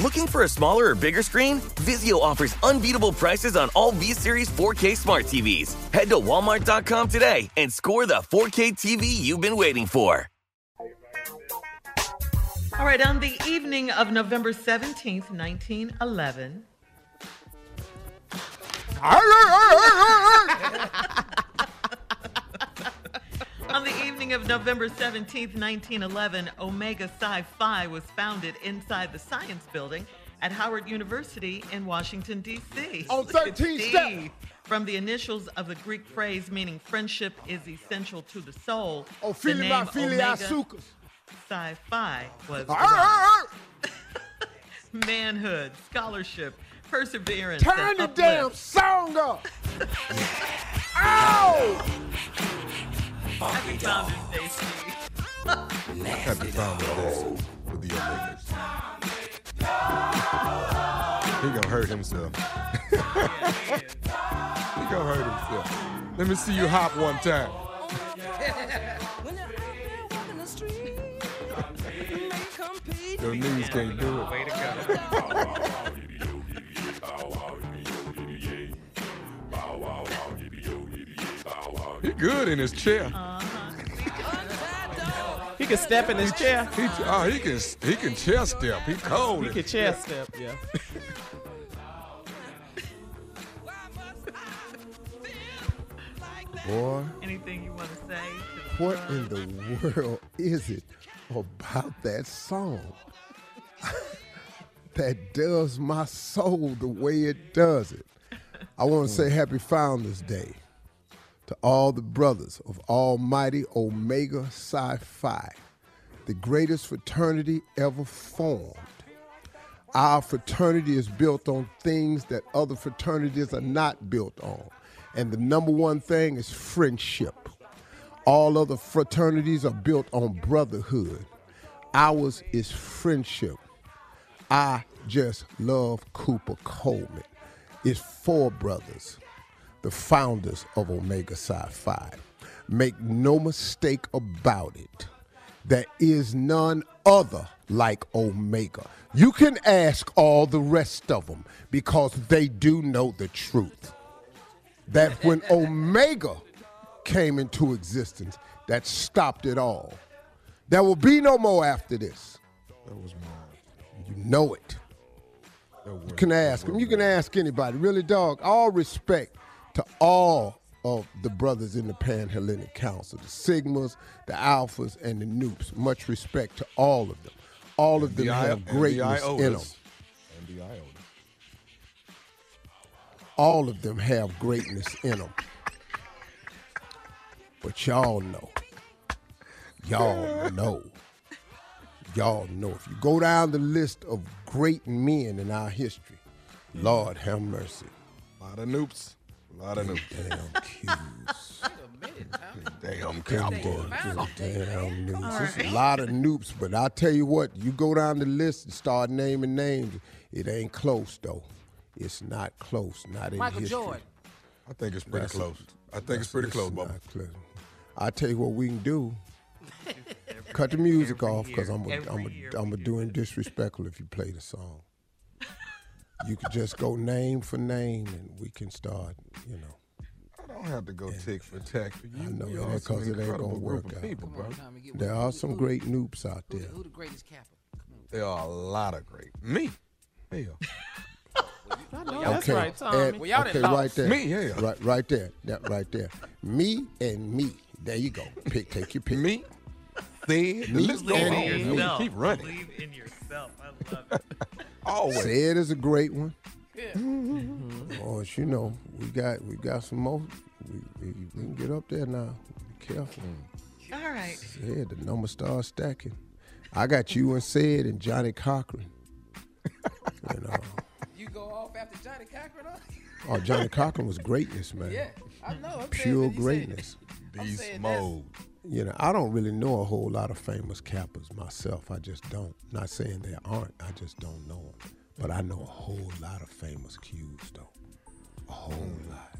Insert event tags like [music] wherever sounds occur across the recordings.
Looking for a smaller or bigger screen? Vizio offers unbeatable prices on all V-Series 4K smart TVs. Head to walmart.com today and score the 4K TV you've been waiting for. All right, on the evening of November 17th, 1911. [laughs] on the evening of November 17th, 1911, Omega Psi Phi was founded inside the Science Building at Howard University in Washington, D.C. On 13 step. From the initials of the Greek phrase meaning friendship is essential to the soul, Oh, the name my Omega Psi Phi was [laughs] manhood, scholarship, perseverance. Turn the damn song up. [laughs] Ow! Happy Founders Day, Steve. [laughs] Happy Founders Day for the Omegas. He gonna hurt himself. [laughs] he gonna hurt himself. Let me see you hop one time. Your knees can't do it. Way to He good in his chair. He can step in his chair. He, oh, he can he can chair step. He cold. He can chair step, yeah. [laughs] Boy, Anything you want to say? to what in the world is it about that song [laughs] that does my soul the way it does it? I want to say Happy Founders Day to all the brothers of Almighty Omega Psi Phi, the greatest fraternity ever formed. Our fraternity is built on things that other fraternities are not built on. And the number one thing is friendship. All other fraternities are built on brotherhood. Ours is friendship. I just love Cooper Coleman. It's four brothers, the founders of Omega Psi Phi. Make no mistake about it. There is none other like Omega. You can ask all the rest of them because they do know the truth. that when [laughs] Omega came into existence, that stopped it all. There will be no more after this. That was mine. You know it. You can ask him. You can ask anybody. Really, dog. All respect to all of the brothers in the Panhellenic Council, the Sigmas, the Alphas, and the Nupes. Much respect to all of them. All of them the I- have the greatness in them. And the iota. All of them have greatness in them. But y'all know. Y'all know. Y'all know. If you go down the list of great men in our history, Lord have mercy. A lot of Nupes. A lot of Nupes. Damn Ques. Damn Damn, cowboys. damn Nupes. There's a lot of Nupes, but I tell you what, you go down the list and start naming names, it ain't close though. It's not close, not in Michael history. Jordan. I think it's pretty That's- close. I think it's pretty close, Bubba. not close. I tell you what we can do. [laughs] Cut the music off because I'm a, every I'm year a, I'm a doing disrespectful if you play the song. You could just go name for name and we can start, you know. I don't have to go tick for tack for you. I know you that are because it ain't gonna group work of out. people, bro. There are some great noobs out Who, there. who the greatest capper? There are a lot of great. Me. Hell. on. I know that's okay, right, Tommy. and- well, y'all okay, right there. Me, yeah. Right, right there. That right there. Me and me. There you go. Pick, take your pick. Me. Said. The Me list goes and on. me. man. We yourself. keep running. Believe in yourself. I love it. Always. Said is a great one. Yeah. Mm-hmm. Oh, as you know, we got we got some more. We, we, we can get up there now. Be careful. Mm. All right. Said the number starts stacking. I got you and said and Johnnie Cochran. [laughs] you know, You go off after Johnnie Cochran? Huh? oh Johnnie Cochran was greatness, man. Yeah, I know. I'm Pure but you said- greatness. I'm Beast mode. You know, I don't really know a whole lot of famous cappers myself. I just don't. Not saying there aren't. I just don't know them. But I know a whole lot of famous Ques, though. A whole lot.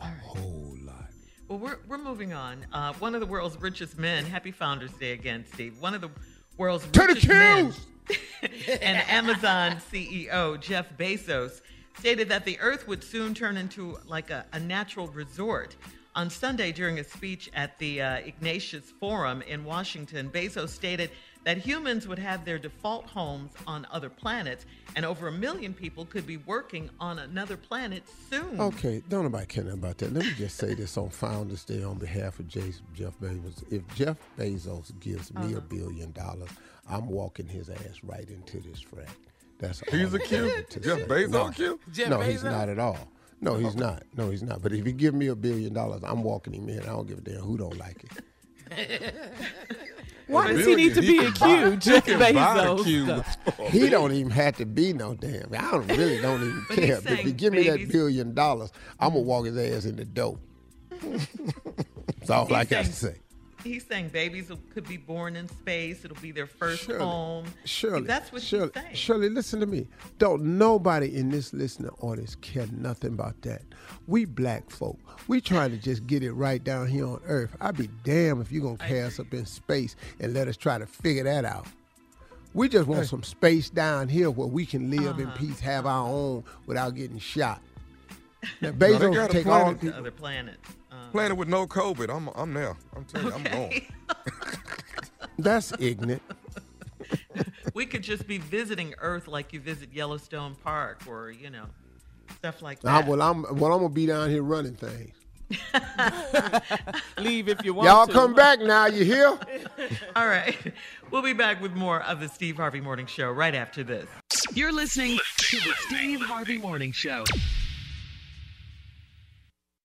A whole lot. Well, we're, we're moving on. Uh, one of the world's richest men, happy Founders Day again, Steve. One of the world's To the richest men [laughs] and Amazon CEO Jeff Bezos stated that the Earth would soon turn into like a, a natural resort. On Sunday, during a speech at the uh, Ignatius Forum in Washington, Bezos stated that humans would have their default homes on other planets, and over a million people could be working on another planet soon. Okay, don't nobody care about that. Let me just say this on Founders Day on behalf of J- Jeff Bezos. If Jeff Bezos gives me Uh-huh. a billion dollars, I'm walking his ass right into this frack. That's He's all a I Q? have to Jeff. Bezos No. Q? Jeff no, he's not at all. No, he's not. No, he's not. But if you give me a billion dollars, I'm walking him in. I don't give a damn who don't like it. Why does he need to be a Q? Jeff Bezos. He don't even have to be no damn. I don't really [laughs] don't even But care. But if you give me that billion dollars, I'm gonna walk his ass in the dough. [laughs] That's all I He's got to say. He's saying babies could be born in space. It'll be their first Shirley, home. Shirley, that's what Shirley, he's saying. Shirley, listen to me. Don't nobody in this listening audience care nothing about that. We black folk, we trying to just get it right down here on earth. I'd be damned if you're gonna cast up in space and let us try to figure that out. We just want some space down here where we can live in Uh-huh. peace, have our own without getting shot. Now, Bezos got a take all the to other planets. Planet with no COVID. I'm I'm there. I'm telling you, I'm going. [laughs] That's ignorant. we could just be visiting Earth like you visit Yellowstone Park or, you know, stuff like I, that. well, I'm well. I'm gonna be down here running things. [laughs] Leave if you want Y'all to. come back now. You hear? [laughs] All right. We'll be back with more of the Steve Harvey Morning Show right after this. You're listening to the Steve Harvey Morning Show.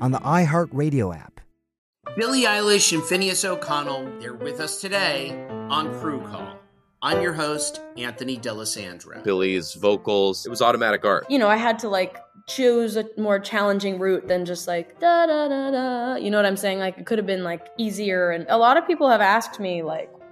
on the iHeartRadio app. Billie Eilish and Finneas O'Connell, they're with us today on Crew Call. I'm your host, Anthony D'Alessandro. Billie's vocals, it was automatic art. You know, I had to like choose a more challenging route than just like da da da da. You know what I'm saying? Like it could have been like easier. And a lot of people have asked me like,